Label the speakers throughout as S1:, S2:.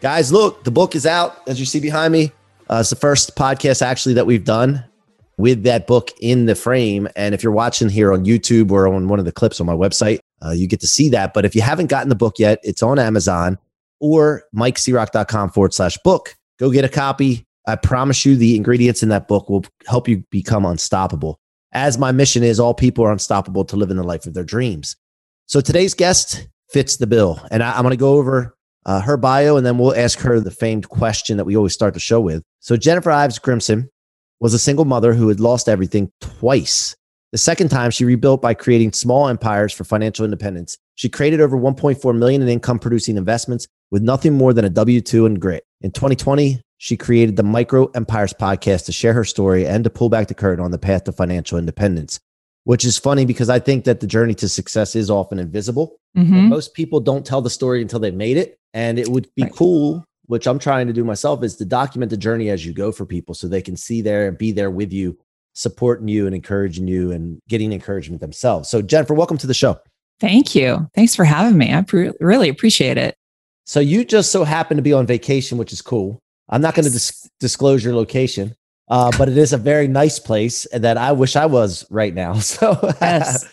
S1: Guys, look, the book is out as you see behind me. Uh, it's the first podcast actually that we've done with that book in the frame. And if you're watching here on YouTube or on one of the clips on my website, uh, you get to see that. But if you haven't gotten the book yet, it's on Amazon or mikecroc.com forward slash book. Go get a copy. I promise you the ingredients in that book will help you become unstoppable. As my mission is, all people are unstoppable to live in the life of their dreams. So today's guest fits the bill. And I, am going to go over uh, her bio and then we'll ask her the famed question that we always start the show with. So Jennifer Ives Grimson was a single mother who had lost everything twice. The second time she rebuilt by creating small empires for financial independence. She created over 1.4 million in income producing investments with nothing more than a W2 and grit. In 2020, she created the Micro Empires podcast to share her story and to pull back the curtain on the path to financial independence which is funny because I think that the journey to success is often invisible. Mm-hmm. Most people don't tell the story until they've made it. And it would be right. cool, which I'm trying to do myself, is to document the journey as you go for people so they can see there and be there with you, supporting you and encouraging you and getting encouragement themselves. So, Jennifer, welcome to the show.
S2: Thank you. Thanks for having me. I pre- really appreciate it.
S1: So, you just so happen to be on vacation, which is cool. I'm not going to dis- disclose your location uh, but it is a very nice place that I wish I was right now. So, yes.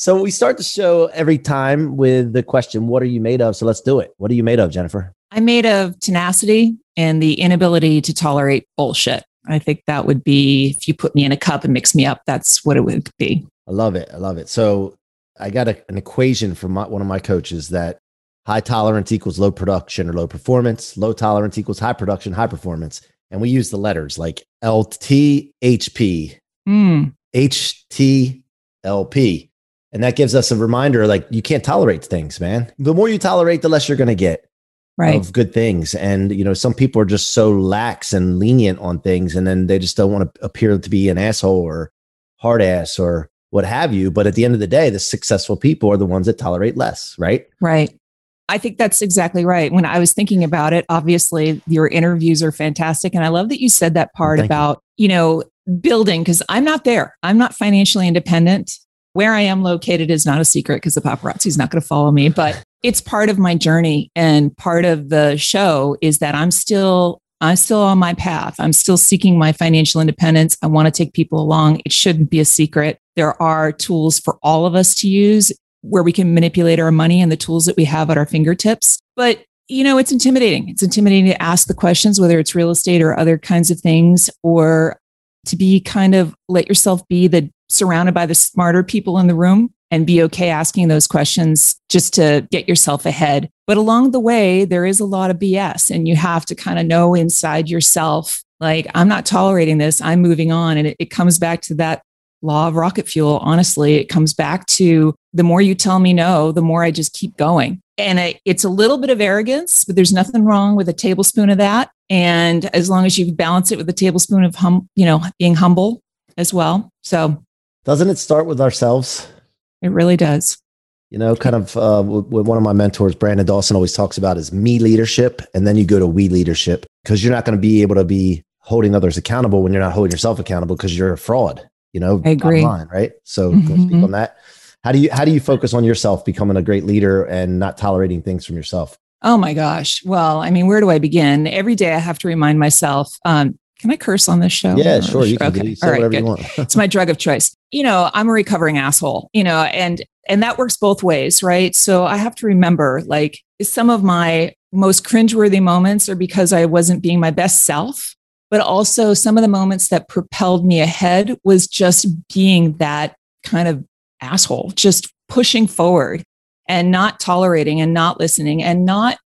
S1: So we start the show every time with the question, "What are you made of?" So let's do it. What are you made of, Jennifer?
S2: I'm made of tenacity and the inability to tolerate bullshit. I think that would be if you put me in a cup and mix me up. That's what it would be.
S1: I love it. I love it. So I got a, an equation from my, one of my coaches that high tolerance equals low production or low performance, low tolerance equals high production, high performance and we use the letters like LTHP, mm. HTLP. And that gives us a reminder like you can't tolerate things, man. The more you tolerate, the less you're going to get right. of good things. And, you know, some people are just so lax and lenient on things, and then they just don't want to appear to be an asshole or hard ass or what have you. But at the end of the day, the successful people are the ones that tolerate less, right?
S2: Right. I think that's exactly right. When I was thinking about it, obviously your interviews are fantastic. And I love that you said that part about, you. you know, building, because I'm not there. I'm not financially independent. Where I am located is not a secret because the paparazzi is not going to follow me, but it's part of my journey. And part of the show is that I'm still I'm still on my path. I'm still seeking my financial independence. I want to take people along. It shouldn't be a secret. There are tools for all of us to use where we can manipulate our money and the tools that we have at our fingertips. But you know, it's intimidating. It's intimidating to ask the questions, whether it's real estate or other kinds of things, or to be kind of let yourself be the surrounded by the smarter people in the room and be okay asking those questions just to get yourself ahead. But along the way, there is a lot of BS, and you have to kind of know inside yourself, like, I'm not tolerating this, I'm moving on. And it, it comes back to that law of rocket fuel, honestly, it comes back to the more you tell me no, the more I just keep going. And it, it's a little bit of arrogance, but there's nothing wrong with a tablespoon of that. And as long as you balance it with a tablespoon of hum, you know, being humble as well. So
S1: doesn't it start with ourselves?
S2: It really does.
S1: You know, kind of uh, what one of my mentors, Brandon Dawson, always talks about is me leadership. And then you go to we leadership because you're not going to be able to be holding others accountable when you're not holding yourself accountable because you're a fraud you know,
S2: I agree.
S1: Online, right? So mm-hmm. speak on that. How do you how do you focus on yourself becoming a great leader and not tolerating things from yourself?
S2: Oh my gosh. Well, I mean, where do I begin? Every day I have to remind myself, um, can I curse on this show?
S1: Yeah, sure. You can okay.
S2: All right, good. it's my drug of choice. You know, I'm a recovering asshole, you know, and and that works both ways, right? So I have to remember like some of my most cringeworthy moments are because I wasn't being my best self but also some of the moments that propelled me ahead was just being that kind of asshole, just pushing forward and not tolerating and not listening and not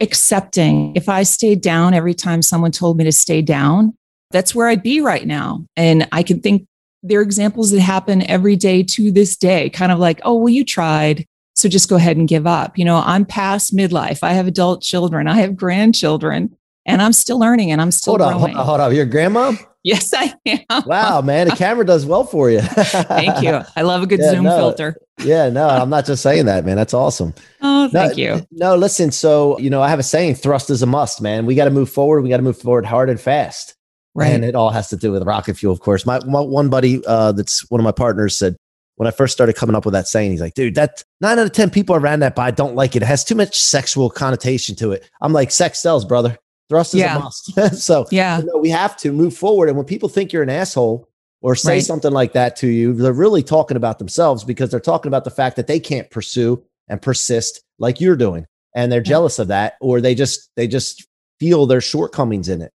S2: accepting. If I stayed down every time someone told me to stay down, that's where I'd be right now. And I can think there are examples that happen every day to this day, kind of like, oh, well, you tried. So just go ahead and give up. You know, I'm past midlife. I have adult children. I have grandchildren and I'm still learning and I'm still
S1: hold on,
S2: growing.
S1: Hold on, hold on. Your grandma?
S2: Yes, I am.
S1: Wow, man, the camera does well for you.
S2: thank you. I love a good yeah, Zoom
S1: no,
S2: filter.
S1: yeah, no, I'm not just saying that, man. That's awesome.
S2: Oh, thank
S1: no,
S2: you.
S1: No, listen. So, you know, I have a saying: thrust is a must, man. We got to move forward. We got to move forward hard and fast. Right. And it all has to do with rocket fuel, of course. My, my one buddy, uh, that's one of my partners, said when I first started coming up with that saying, he's like, dude, that nine out of 10 people around that by don't like it. It has too much sexual connotation to it. I'm like, sex sells, brother. Thrust is yeah. a must. so
S2: yeah,
S1: you know, we have to move forward. And when people think you're an asshole or say right. something like that to you, they're really talking about themselves because they're talking about the fact that they can't pursue and persist like you're doing. And they're jealous of that, or they just they just feel their shortcomings in it.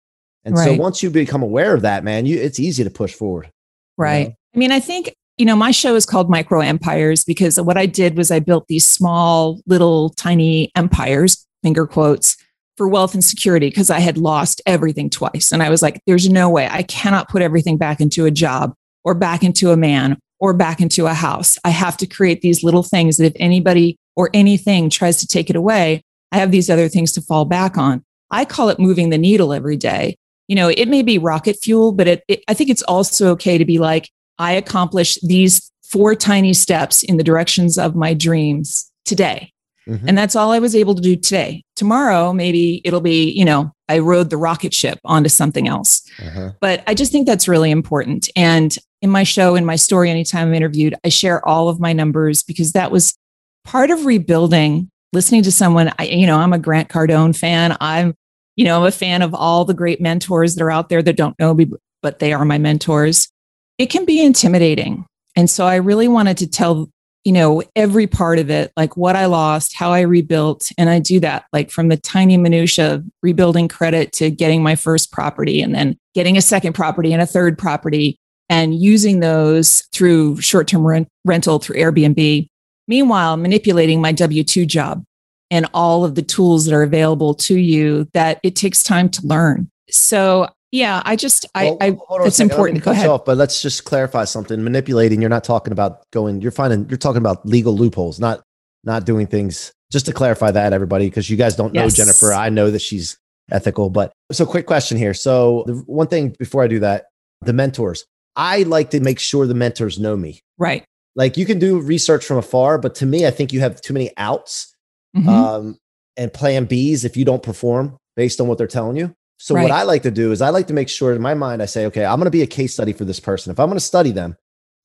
S1: And right. so once you become aware of that, man, you it's easy to push forward.
S2: Right. You know? I mean, I think you know, my show is called Micro Empires because what I did was I built these small, little, tiny empires, finger quotes, for wealth and security because I had lost everything twice. And I was like, there's no way I cannot put everything back into a job or back into a man or back into a house. I have to create these little things that if anybody or anything tries to take it away, I have these other things to fall back on. I call it moving the needle every day. You know, it may be rocket fuel, but it, it, I think it's also okay to be like, I accomplished these four tiny steps in the directions of my dreams today. Mm-hmm. And that's all I was able to do today. Tomorrow, maybe it'll be, you know, I rode the rocket ship onto something else. Uh-huh. But I just think that's really important. And in my show, in my story, anytime I'm interviewed, I share all of my numbers because that was part of rebuilding. Listening to someone, I, you know, I'm a Grant Cardone fan. I'm, you know, I'm a fan of all the great mentors that are out there that don't know me, but they are my mentors. It can be intimidating. And so I really wanted to tell you know, every part of it, like what I lost, how I rebuilt. And I do that like from the tiny minutia of rebuilding credit to getting my first property and then getting a second property and a third property and using those through short term rent- rental through Airbnb. Meanwhile, manipulating my W 2 job and all of the tools that are available to you that it takes time to learn. So yeah, I just well, I, I it's important. Go ahead. Off,
S1: but let's just clarify something. Manipulating, you're not talking about going. You're finding. You're talking about legal loopholes, not not doing things. Just to clarify that, everybody, because you guys don't know yes. Jennifer. I know that she's ethical, but so quick question here. So the one thing before I do that, the mentors. I like to make sure the mentors know me.
S2: Right.
S1: Like you can do research from afar, but to me, I think you have too many outs mm-hmm. um, and plan Bs if you don't perform based on what they're telling you. So right. what I like to do is I like to make sure in my mind I say, okay, I'm going to be a case study for this person. If I'm going to study them,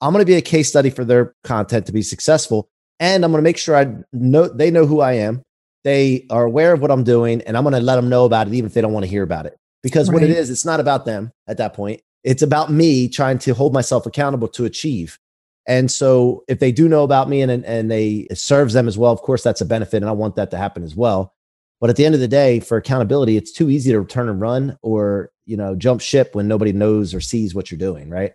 S1: I'm going to be a case study for their content to be successful, and I'm going to make sure I know they know who I am. They are aware of what I'm doing, and I'm going to let them know about it, even if they don't want to hear about it. Because right. what it is, it's not about them at that point. It's about me trying to hold myself accountable to achieve. And so if they do know about me and, and they it serves them as well, of course, that's a benefit. And I want that to happen as well. But at the end of the day, for accountability, it's too easy to turn and run or, you know, jump ship when nobody knows or sees what you're doing, right?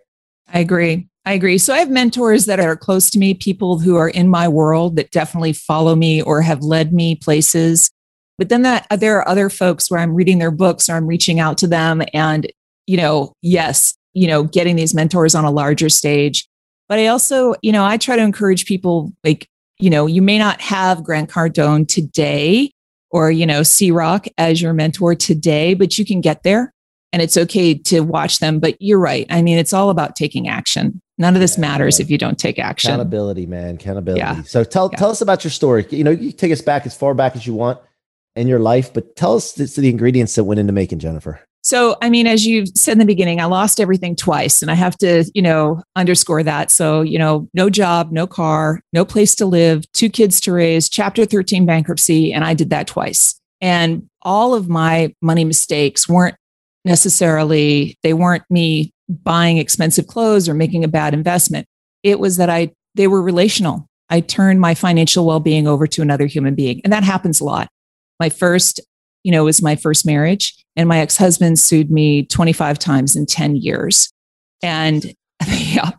S2: I agree. I agree. So I have mentors that are close to me, people who are in my world that definitely follow me or have led me places. But then that uh, there are other folks where I'm reading their books or I'm reaching out to them and, you know, yes, you know, getting these mentors on a larger stage. But I also, you know, I try to encourage people like, you know, you may not have Grant Cardone today, or, you know, C Rock as your mentor today, but you can get there and it's okay to watch them. But you're right. I mean, it's all about taking action. None of this yeah, matters yeah. if you don't take action.
S1: Accountability, man. Accountability. Yeah. So tell tell us about your story. You know, you take us back as far back as you want in your life, but tell us the, the ingredients that went into making Jennifer.
S2: So, I mean, as you said in the beginning, I lost everything twice, and I have to, you know, underscore that. So, you know, no job, no car, no place to live, two kids to raise, chapter 13 bankruptcy, and I did that twice. And all of my money mistakes weren't necessarily, they weren't me buying expensive clothes or making a bad investment. It was that I, they were relational. I turned my financial well being over to another human being. And that happens a lot. My first you know, was my first marriage. And my ex husband sued me 25 times in 10 years. And yeah.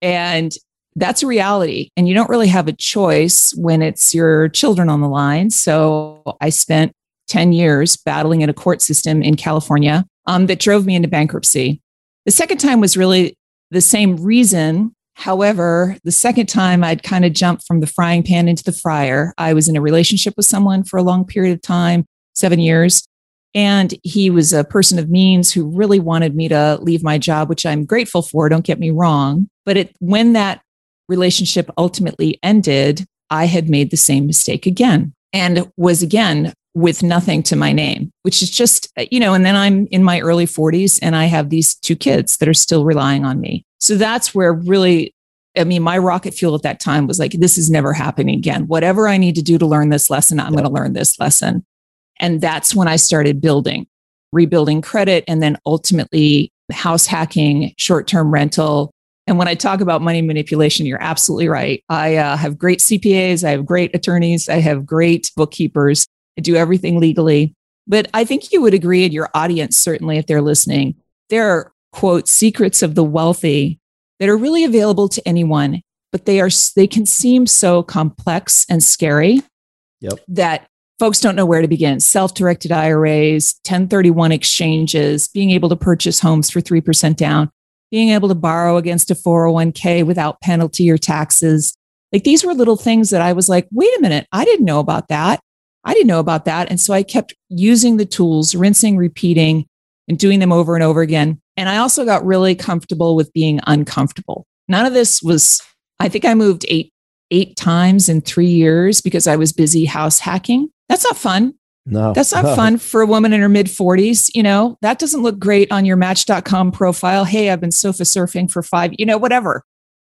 S2: And that's a reality. And you don't really have a choice when it's your children on the line. So I spent 10 years battling in a court system in California um, that drove me into bankruptcy. The second time was really the same reason. However, the second time I'd kind of jumped from the frying pan into the fryer. I was in a relationship with someone for a long period of time, seven years. And he was a person of means who really wanted me to leave my job, which I'm grateful for. Don't get me wrong. But it, when that relationship ultimately ended, I had made the same mistake again and was again with nothing to my name, which is just, uh, you know, and then I'm in my early 40s and I have these two kids that are still relying on me. So that's where really, I mean, my rocket fuel at that time was like, this is never happening again. Whatever I need to do to learn this lesson, I'm going to learn this lesson. And that's when I started building, rebuilding credit, and then ultimately house hacking, short term rental. And when I talk about money manipulation, you're absolutely right. I uh, have great CPAs, I have great attorneys, I have great bookkeepers. I do everything legally. But I think you would agree, and your audience certainly, if they're listening, there are, quote, secrets of the wealthy that are really available to anyone, but they are they can seem so complex and scary
S1: yep.
S2: that folks don't know where to begin. Self-directed iras 1031 exchanges being able to purchase homes for 3% down being able to borrow against a 401k without penalty or taxes. Like these were little things that i was like wait a minute i didn't know about that. I didn't know about that. And so i kept using the tools rinsing repeating and doing them over and over again. And i also got really comfortable with being uncomfortable. None of this was i think i moved eight eight times in three years because i was busy house hacking that's not fun.
S1: No,
S2: that's not
S1: no.
S2: fun for a woman in her mid 40s. You know, that doesn't look great on your match.com profile. Hey, I've been sofa surfing for five, you know, whatever.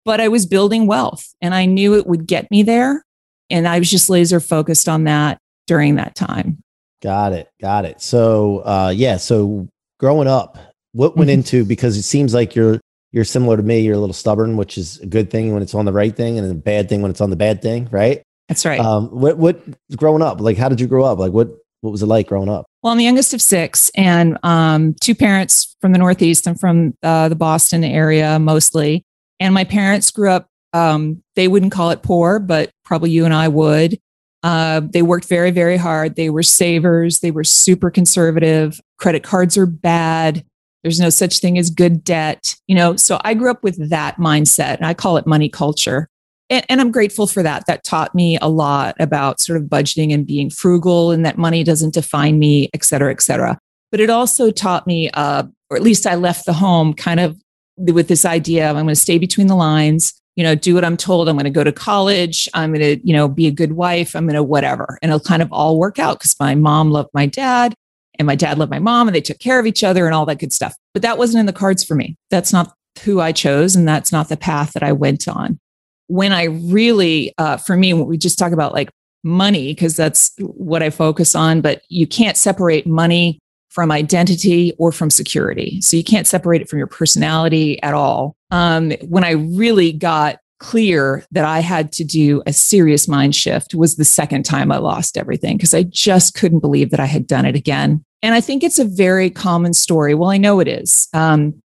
S2: But I was building wealth and I knew it would get me there. And I was just laser focused on that during that time.
S1: Got it. Got it. So, uh, yeah. So growing up, what went mm-hmm. into, because it seems like you're, you're similar to me. You're a little stubborn, which is a good thing when it's on the right thing and a bad thing when it's on the bad thing. Right.
S2: That's right.
S1: Um, what what growing up? Like, how did you grow up? Like, what what was it like growing up?
S2: Well, I'm the youngest of six, and um, two parents from the Northeast. I'm from uh, the Boston area mostly, and my parents grew up. Um, they wouldn't call it poor, but probably you and I would. Uh, they worked very, very hard. They were savers. They were super conservative. Credit cards are bad. There's no such thing as good debt. You know, so I grew up with that mindset, and I call it money culture and, and, I'm grateful for that. That taught me a lot about sort of budgeting and being frugal and that money doesn't define me, et cetera, et cetera. But it also taught me, uh, or at least I left the home kind of with this idea of I'm going to stay between the lines, you know, do what I'm told. I'm going to go to college. I'm going to, you know, be a good wife. I'm going to whatever. And it'll kind of all work out because my mom loved my dad and my dad loved my mom and they took care of each other and all that good stuff. But that wasn't in the cards for me. That's not who I chose. And that's not the path that I went on when I really, uh, for me, we just talk about like money, because that's what I focus on, but you can't separate money from identity or from security. So you can't separate it from your personality at all. Um, when I really got clear that I had to do a serious mind shift was the second time I lost everything because I just couldn't believe that I had done it again. And I think it's a very common story. Well, I know it is. Um,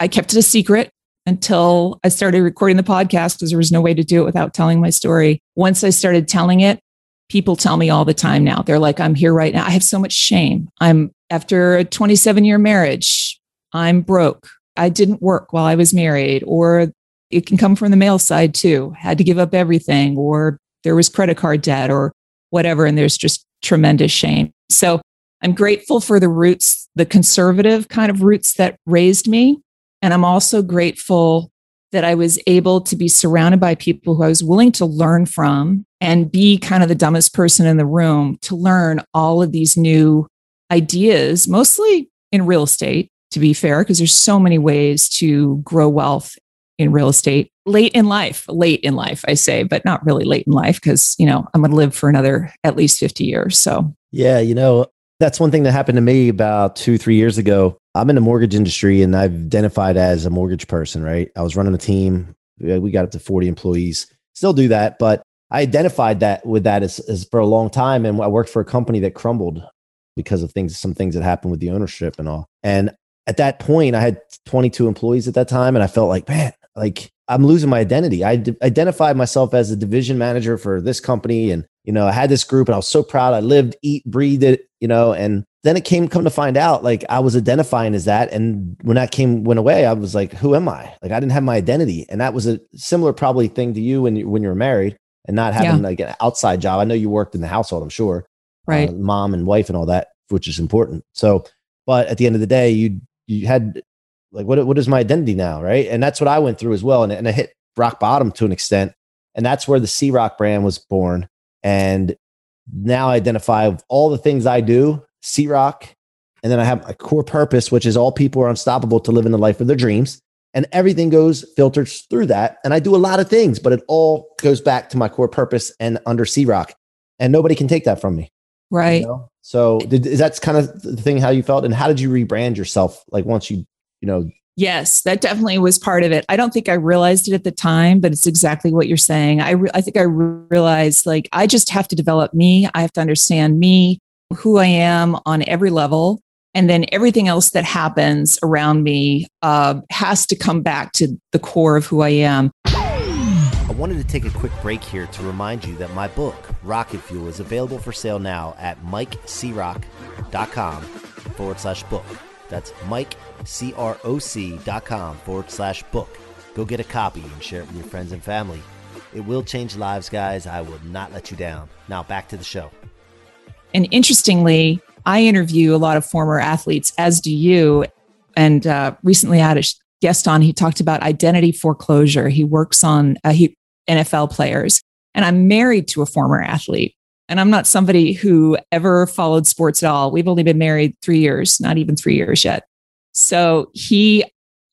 S2: I kept it a secret until I started recording the podcast because there was no way to do it without telling my story. Once I started telling it, people tell me all the time now. They're like, I'm here right now. I have so much shame. I'm after a 27 year marriage, I'm broke. I didn't work while I was married, or it can come from the male side too. Had to give up everything, or there was credit card debt, or whatever. And there's just tremendous shame. So I'm grateful for the roots, the conservative kind of roots that raised me. And I'm also grateful that I was able to be surrounded by people who I was willing to learn from and be kind of the dumbest person in the room to learn all of these new ideas, mostly in real estate, to be fair, because there's so many ways to grow wealth in real estate late in life, late in life, I say, but not really late in life because, you know, I'm going to live for another at least 50 years. So,
S1: yeah, you know, that's one thing that happened to me about two, three years ago. I'm in the mortgage industry and I've identified as a mortgage person, right? I was running a team. We got up to 40 employees. Still do that, but I identified that with that as, as for a long time. And I worked for a company that crumbled because of things, some things that happened with the ownership and all. And at that point, I had 22 employees at that time. And I felt like, man, like I'm losing my identity. I d- identified myself as a division manager for this company. And, you know, I had this group and I was so proud. I lived, eat, breathed it, you know, and then it came come to find out like I was identifying as that. And when that came went away, I was like, who am I? Like I didn't have my identity. And that was a similar probably thing to you when you when you were married and not having yeah. like an outside job. I know you worked in the household, I'm sure.
S2: Right. Uh,
S1: mom and wife and all that, which is important. So, but at the end of the day, you you had like what what is my identity now? Right. And that's what I went through as well. And, and I hit rock bottom to an extent. And that's where the C Rock brand was born. And now I identify all the things I do C Rock, and then I have a core purpose, which is all people are unstoppable to live in the life of their dreams. And everything goes filters through that. And I do a lot of things, but it all goes back to my core purpose and under C Rock. And nobody can take that from me.
S2: Right.
S1: You know? So did, is that's kind of the thing how you felt? And how did you rebrand yourself? Like once you, you know,
S2: Yes, that definitely was part of it. I don't think I realized it at the time, but it's exactly what you're saying. I, re- I think I realized like I just have to develop me. I have to understand me who I am on every level. And then everything else that happens around me uh, has to come back to the core of who I am.
S3: I wanted to take a quick break here to remind you that my book, Rocket Fuel, is available for sale now at mikecroc.com forward slash book. That's mikecroc.com forward slash book. Go get a copy and share it with your friends and family. It will change lives, guys. I will not let you down. Now, back to the show.
S2: And interestingly, I interview a lot of former athletes, as do you. And uh, recently I had a guest on. He talked about identity foreclosure. He works on uh, he, NFL players. And I'm married to a former athlete. And I'm not somebody who ever followed sports at all. We've only been married three years, not even three years yet. So he,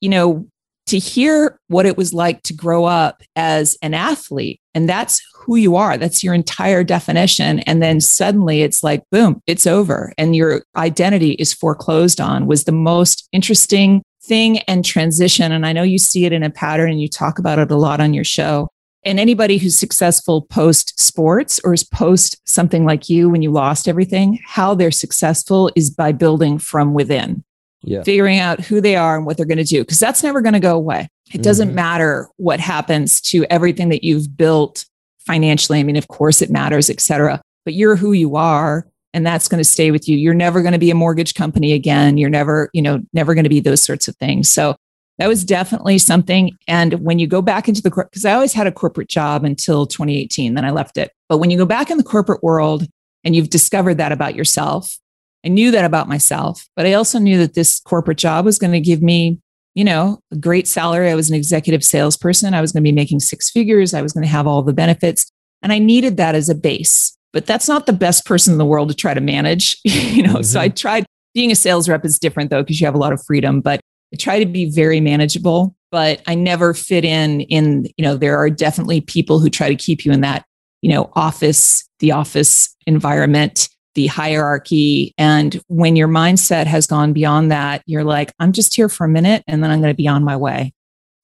S2: you know, to hear what it was like to grow up as an athlete, and that's who you are, that's your entire definition. And then suddenly it's like, boom, it's over, and your identity is foreclosed on, was the most interesting thing and transition. And I know you see it in a pattern and you talk about it a lot on your show. And anybody who's successful post sports or is post something like you when you lost everything, how they're successful is by building from within yeah. figuring out who they are and what they're going to do, because that's never going to go away. It doesn't mm-hmm. matter what happens to everything that you've built financially. I mean, of course it matters, et cetera, but you're who you are and that's going to stay with you. You're never going to be a mortgage company again. You're never, you know, never going to be those sorts of things. So that was definitely something. And when you go back into the, because I always had a corporate job until 2018, then I left it. But when you go back in the corporate world and you've discovered that about yourself, I knew that about myself, but I also knew that this corporate job was going to give me, you know, a great salary. I was an executive salesperson. I was going to be making six figures. I was going to have all the benefits. And I needed that as a base. But that's not the best person in the world to try to manage, you know. Mm-hmm. So I mm-hmm. tried being a sales rep is different though, because you have a lot of freedom, but I try to be very manageable. But I never fit in in, you know, there are definitely people who try to keep you in that, you know, office, the office environment the hierarchy. And when your mindset has gone beyond that, you're like, I'm just here for a minute and then I'm going to be on my way.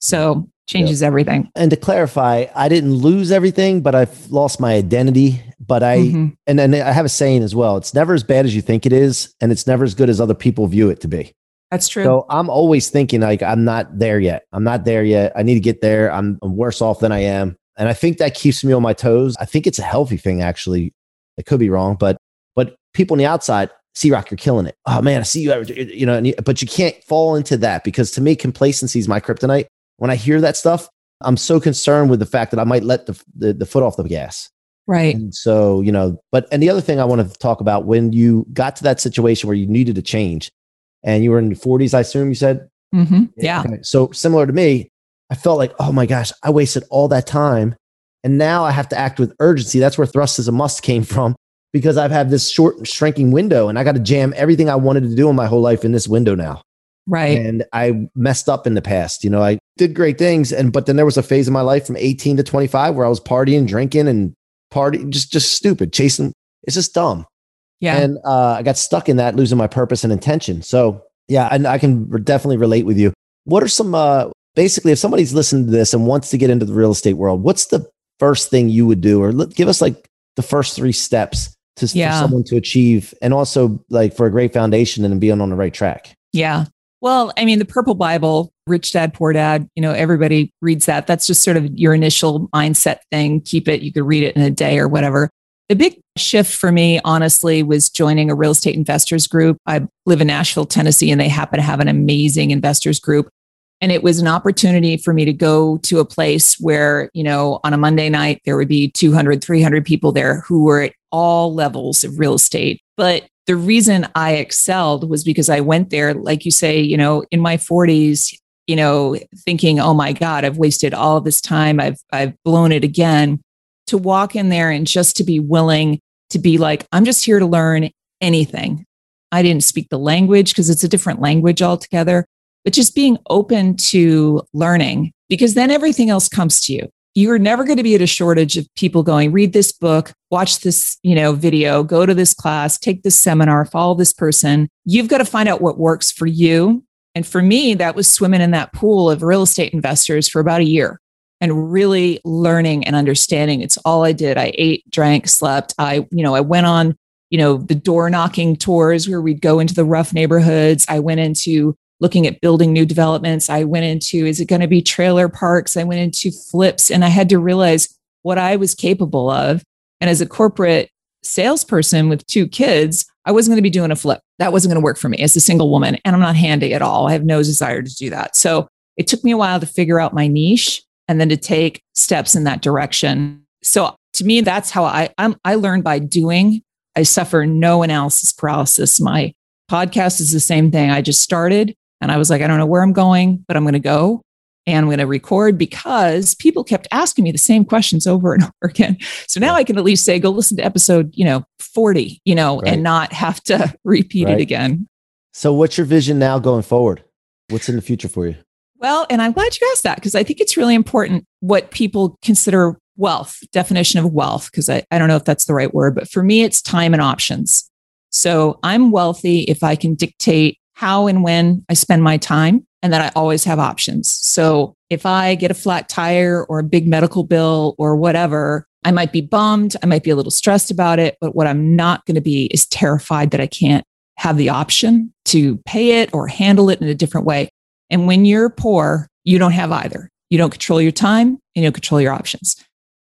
S2: So changes yep. everything.
S1: And to clarify, I didn't lose everything, but I've lost my identity. But I, mm-hmm. and then I have a saying as well it's never as bad as you think it is, and it's never as good as other people view it to be.
S2: That's true.
S1: So I'm always thinking like I'm not there yet. I'm not there yet. I need to get there. I'm, I'm worse off than I am. And I think that keeps me on my toes. I think it's a healthy thing actually. I could be wrong, but people on the outside, C Rock, you're killing it. Oh man, I see you. You know, you, but you can't fall into that because to me, complacency is my kryptonite. When I hear that stuff, I'm so concerned with the fact that I might let the, the, the foot off the gas.
S2: Right.
S1: And so, you know, but, and the other thing I want to talk about when you got to that situation where you needed to change and you were in your 40s, I assume you said?
S2: Mm-hmm. Yeah. Okay.
S1: So, similar to me, I felt like, oh my gosh, I wasted all that time. And now I have to act with urgency. That's where thrust is a must came from because I've had this short shrinking window and I got to jam everything I wanted to do in my whole life in this window now.
S2: Right.
S1: And I messed up in the past. You know, I did great things. And, but then there was a phase of my life from 18 to 25 where I was partying, drinking and party, just, just stupid, chasing. It's just dumb.
S2: Yeah.
S1: And uh, I got stuck in that, losing my purpose and intention. So, yeah, and I can definitely relate with you. What are some, uh, basically, if somebody's listening to this and wants to get into the real estate world, what's the first thing you would do? Or give us like the first three steps to yeah. for someone to achieve and also like for a great foundation and be on, on the right track.
S2: Yeah. Well, I mean, the Purple Bible, Rich Dad, Poor Dad, you know, everybody reads that. That's just sort of your initial mindset thing. Keep it, you could read it in a day or whatever. The big shift for me, honestly, was joining a real estate investors group. I live in Nashville, Tennessee, and they happen to have an amazing investors group. And it was an opportunity for me to go to a place where, you know, on a Monday night, there would be 200, 300 people there who were at all levels of real estate. But the reason I excelled was because I went there, like you say, you know, in my 40s, you know, thinking, oh my God, I've wasted all this time. I've I've blown it again. To walk in there and just to be willing to be like, I'm just here to learn anything. I didn't speak the language because it's a different language altogether, but just being open to learning because then everything else comes to you. You're never going to be at a shortage of people going read this book watch this you know video go to this class take this seminar follow this person. You've got to find out what works for you. And for me that was swimming in that pool of real estate investors for about a year and really learning and understanding. It's all i did. I ate drank slept. I you know i went on you know the door knocking tours where we'd go into the rough neighborhoods. I went into looking at building new developments. I went into, is it going to be trailer parks? I went into flips and I had to realize what I was capable of. And as a corporate salesperson with two kids, I wasn't going to be doing a flip. That wasn't going to work for me as a single woman. And I'm not handy at all. I have no desire to do that. So it took me a while to figure out my niche and then to take steps in that direction. So to me, that's how I I'm, I learned by doing. I suffer no analysis paralysis. My podcast is the same thing. I just started and I was like, I don't know where I'm going, but I'm going to go and I'm going to record because people kept asking me the same questions over and over again. So now I can at least say, go listen to episode, you know, 40, you know, right. and not have to repeat right. it again.
S1: So what's your vision now going forward? What's in the future for you?
S2: Well, and I'm glad you asked that because I think it's really important what people consider wealth, definition of wealth, because I, I don't know if that's the right word, but for me, it's time and options. So I'm wealthy if I can dictate how and when I spend my time and that I always have options. So if I get a flat tire or a big medical bill or whatever, I might be bummed. I might be a little stressed about it. But what I'm not going to be is terrified that I can't have the option to pay it or handle it in a different way. And when you're poor, you don't have either. You don't control your time and you don't control your options.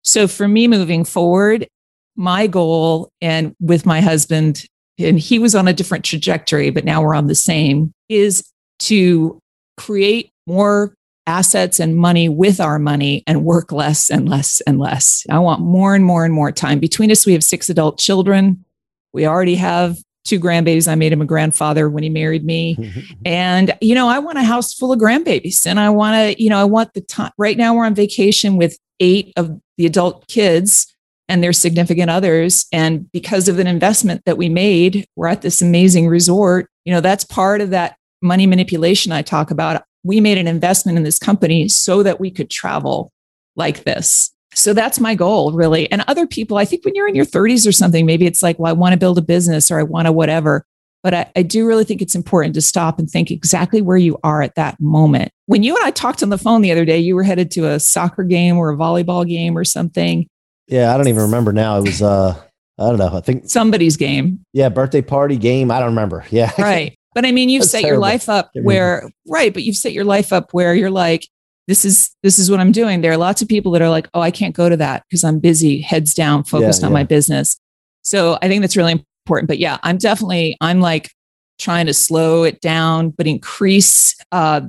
S2: So for me moving forward, my goal and with my husband and he was on a different trajectory, but now we're on the same, is to create more assets and money with our money and work less and less and less. I want more and more and more time. Between us, we have six adult children. We already have two grandbabies. I made him a grandfather when he married me. and, you know, I want a house full of grandbabies and I want to, you know, I want the time. Right now, we're on vacation with eight of the adult kids and their significant others. And because of an investment that we made, we're at this amazing resort. You know, that's part of that money manipulation I talk about. We made an investment in this company so that we could travel like this. So that's my goal, really. And other people, I think when you're in your 30s or something, maybe it's like, well, I want to build a business or I want to whatever. But I, I, do really think it's important to stop and think exactly where you are at that moment. When you and I talked on the phone the other day, you were headed to a soccer game or a volleyball game or something.
S1: Yeah, I don't even remember now. It was uh I don't know. I think
S2: somebody's game.
S1: Yeah, birthday party game. I don't remember. Yeah.
S2: Right. But I mean, you've set terrible. your life up where right, but you've set your life up where you're like this is this is what I'm doing. There are lots of people that are like, "Oh, I can't go to that because I'm busy, heads down, focused yeah, on yeah. my business." So, I think that's really important. But yeah, I'm definitely I'm like trying to slow it down but increase uh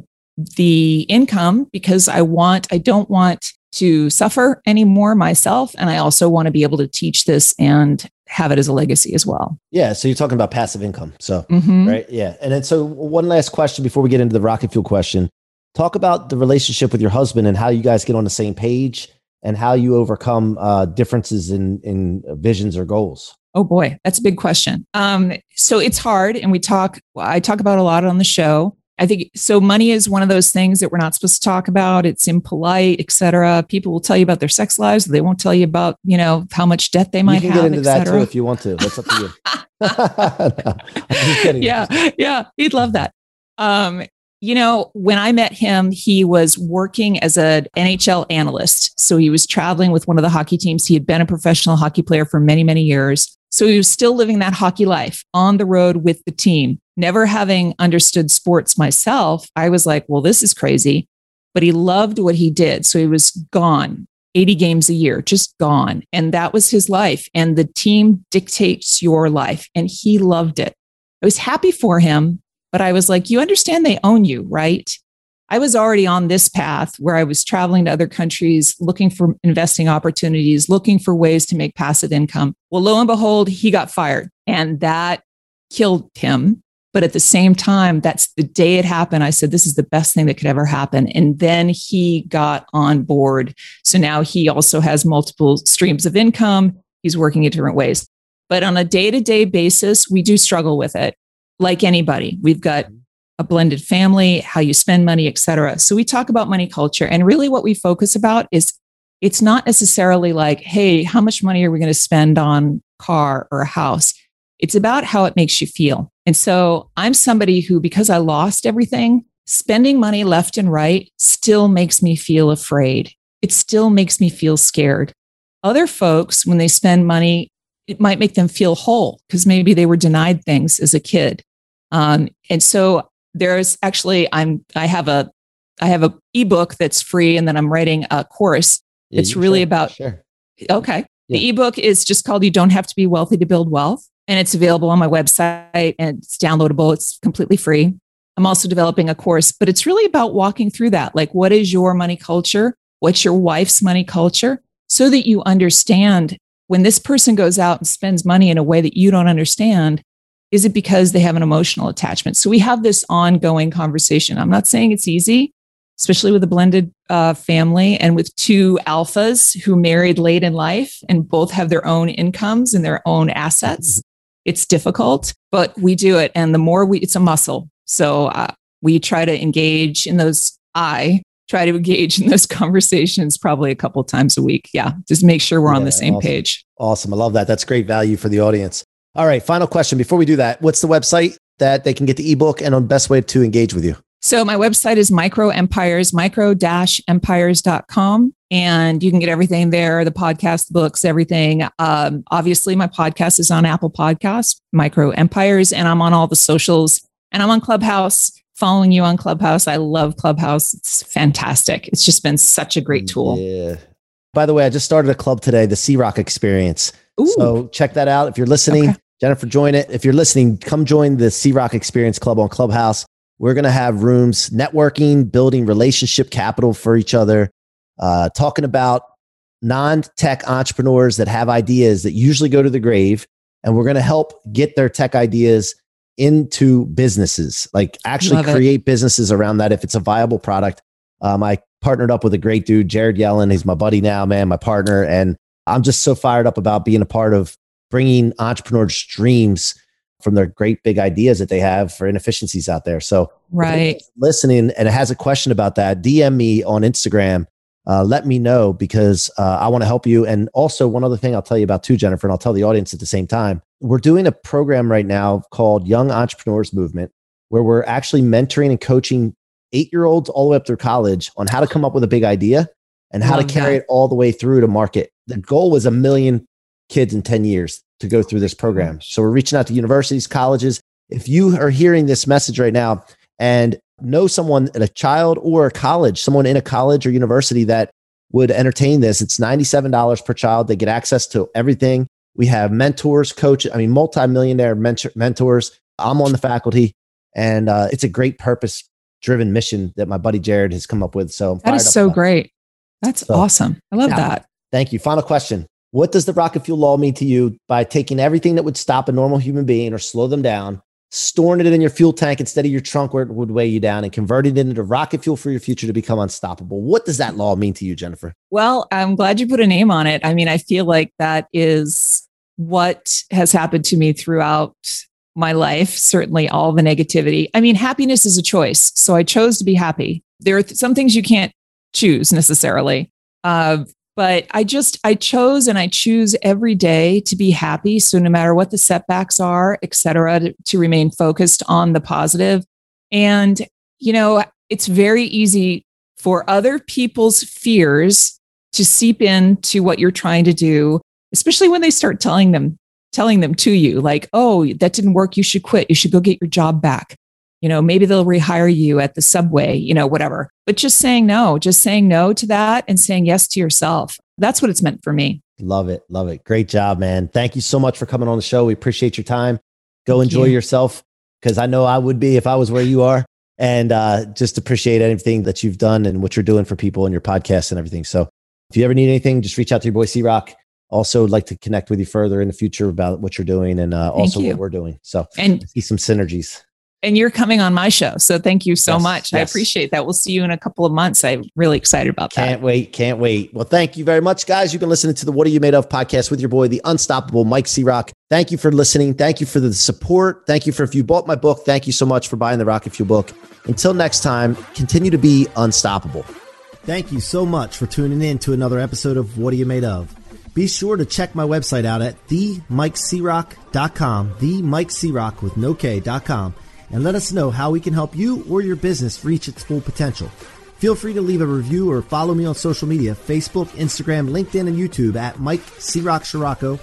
S2: the income because I want I don't want to suffer anymore myself. And I also want to be able to teach this and have it as a legacy as well.
S1: Yeah. So you're talking about passive income. So, mm-hmm. right. Yeah. And then, so one last question before we get into the rocket fuel question talk about the relationship with your husband and how you guys get on the same page and how you overcome uh, differences in, in visions or goals.
S2: Oh boy, that's a big question. Um, so it's hard, and we talk. I talk about a lot on the show. I think so. Money is one of those things that we're not supposed to talk about. It's impolite, etc. People will tell you about their sex lives. They won't tell you about, you know, how much debt they might
S1: you
S2: can
S1: have. Get into that too if you want to. That's up to
S2: you. no, yeah, yeah, he'd love that. Um, you know, when I met him, he was working as an NHL analyst. So he was traveling with one of the hockey teams. He had been a professional hockey player for many, many years. So he was still living that hockey life on the road with the team never having understood sports myself, I was like, well, this is crazy. But he loved what he did. So he was gone 80 games a year, just gone. And that was his life. And the team dictates your life. And he loved it. I was happy for him, but I was like, you understand they own you, right? I was already on this path where I was traveling to other countries, looking for investing opportunities, looking for ways to make passive income. Well, lo and behold, he got fired and that killed him. But at the same time, that's the day it happened. I said, This is the best thing that could ever happen. And then he got on board. So now he also has multiple streams of income. He's working in different ways. But on a day to day basis, we do struggle with it like anybody. We've got mm-hmm. a blended family, how you spend money, et cetera. So we talk about money culture. And really what we focus about is it's not necessarily like, hey, how much money are we going to spend on car or a house? It's about how it makes you feel. And so I'm somebody who, because I lost everything, spending money left and right still makes me feel afraid. It still makes me feel scared. Other folks, when they spend money, it might make them feel whole because maybe they were denied things as a kid. Um, and so there's actually I'm I have a I have a ebook that's free, and then I'm writing a course. Yeah, it's really share, about
S1: sure.
S2: okay. Yeah. The ebook is just called "You Don't Have to Be Wealthy to Build Wealth," and it's available on my website and it's downloadable. It's completely free. I'm also developing a course, but it's really about walking through that. Like, what is your money culture? What's your wife's money culture? So that you understand when this person goes out and spends money in a way that you don't understand, is it because they have an emotional attachment? So we have this ongoing conversation. I'm not saying it's easy, especially with a blended uh, family and with two alphas who married late in life and both have their own incomes and their own assets. It's difficult, but we do it. And the more we, it's a muscle. So uh, we try to engage in those, I try to engage in those conversations probably a couple times a week. Yeah. Just make sure we're yeah, on the same
S1: awesome.
S2: page.
S1: Awesome. I love that. That's great value for the audience. All right, final question before we do that. What's the website that they can get the ebook and the best way to engage with you?
S2: So my website is micro empires, micro-empires.com. And you can get everything there, the podcast, the books, everything. Um, obviously, my podcast is on Apple Podcasts, Micro Empires, and I'm on all the socials and I'm on Clubhouse, following you on Clubhouse. I love Clubhouse. It's fantastic. It's just been such a great tool.
S1: Yeah. By the way, I just started a club today, the C Rock Experience. Ooh. So check that out. If you're listening, okay. Jennifer, join it. If you're listening, come join the C Rock Experience Club on Clubhouse. We're going to have rooms networking, building relationship capital for each other, uh, talking about non tech entrepreneurs that have ideas that usually go to the grave. And we're going to help get their tech ideas into businesses, like actually Love create it. businesses around that if it's a viable product. Um, I partnered up with a great dude, Jared Yellen. He's my buddy now, man, my partner. And I'm just so fired up about being a part of bringing entrepreneurs' dreams from their great big ideas that they have for inefficiencies out there. So,
S2: right,
S1: listening and has a question about that, DM me on Instagram. Uh, let me know because uh, I want to help you. And also, one other thing I'll tell you about too, Jennifer, and I'll tell the audience at the same time. We're doing a program right now called Young Entrepreneurs Movement, where we're actually mentoring and coaching eight year olds all the way up through college on how to come up with a big idea and how Love to carry that. it all the way through to market the goal was a million kids in 10 years to go through this program. So we're reaching out to universities, colleges. If you are hearing this message right now and know someone at a child or a college, someone in a college or university that would entertain this, it's $97 per child. They get access to everything. We have mentors, coaches, I mean, multimillionaire mentor, mentors. I'm on the faculty, and uh, it's a great purpose driven mission that my buddy Jared has come up with. So
S2: that is so great. That's so, awesome. I love that.
S1: Thank you. Final question. What does the rocket fuel law mean to you by taking everything that would stop a normal human being or slow them down, storing it in your fuel tank instead of your trunk where it would weigh you down, and converting it into rocket fuel for your future to become unstoppable? What does that law mean to you, Jennifer?
S2: Well, I'm glad you put a name on it. I mean, I feel like that is what has happened to me throughout my life, certainly all the negativity. I mean, happiness is a choice. So I chose to be happy. There are th- some things you can't choose necessarily. Uh, but I just, I chose and I choose every day to be happy. So no matter what the setbacks are, et cetera, to, to remain focused on the positive. And, you know, it's very easy for other people's fears to seep into what you're trying to do, especially when they start telling them telling them to you, like, oh, that didn't work. You should quit. You should go get your job back. You know, maybe they'll rehire you at the subway, you know, whatever. But just saying no, just saying no to that and saying yes to yourself. That's what it's meant for me.
S1: Love it. Love it. Great job, man. Thank you so much for coming on the show. We appreciate your time. Go Thank enjoy you. yourself because I know I would be if I was where you are. And uh, just appreciate anything that you've done and what you're doing for people and your podcast and everything. So if you ever need anything, just reach out to your boy C Rock. Also, like to connect with you further in the future about what you're doing and uh, also what we're doing. So and see some synergies
S2: and you're coming on my show. So thank you so yes, much. Yes. I appreciate that. We'll see you in a couple of months. I'm really excited about
S1: can't
S2: that.
S1: Can't wait. Can't wait. Well, thank you very much, guys. You've been listening to the What Are You Made Of podcast with your boy, the unstoppable Mike C Rock. Thank you for listening. Thank you for the support. Thank you for if you bought my book. Thank you so much for buying the Rocket Fuel book. Until next time, continue to be unstoppable. Thank you so much for tuning in to another episode of What Are You Made Of? Be sure to check my website out at themikecroc.com, themikecroc with no K.com and let us know how we can help you or your business reach its full potential. Feel free to leave a review or follow me on social media Facebook, Instagram, LinkedIn, and YouTube at Mike C. Rock Ciorrocco.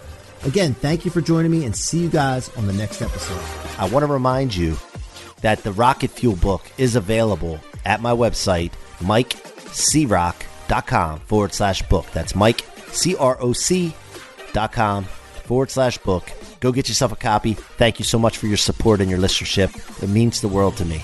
S1: Again, thank you for joining me and see you guys on the next episode. I want to remind you that the Rocket Fuel book is available at my website, mikecroc.com forward slash book. That's Mike, C R O C dot com forward slash book. Go get yourself a copy. Thank you so much for your support and your listenership. It means the world to me.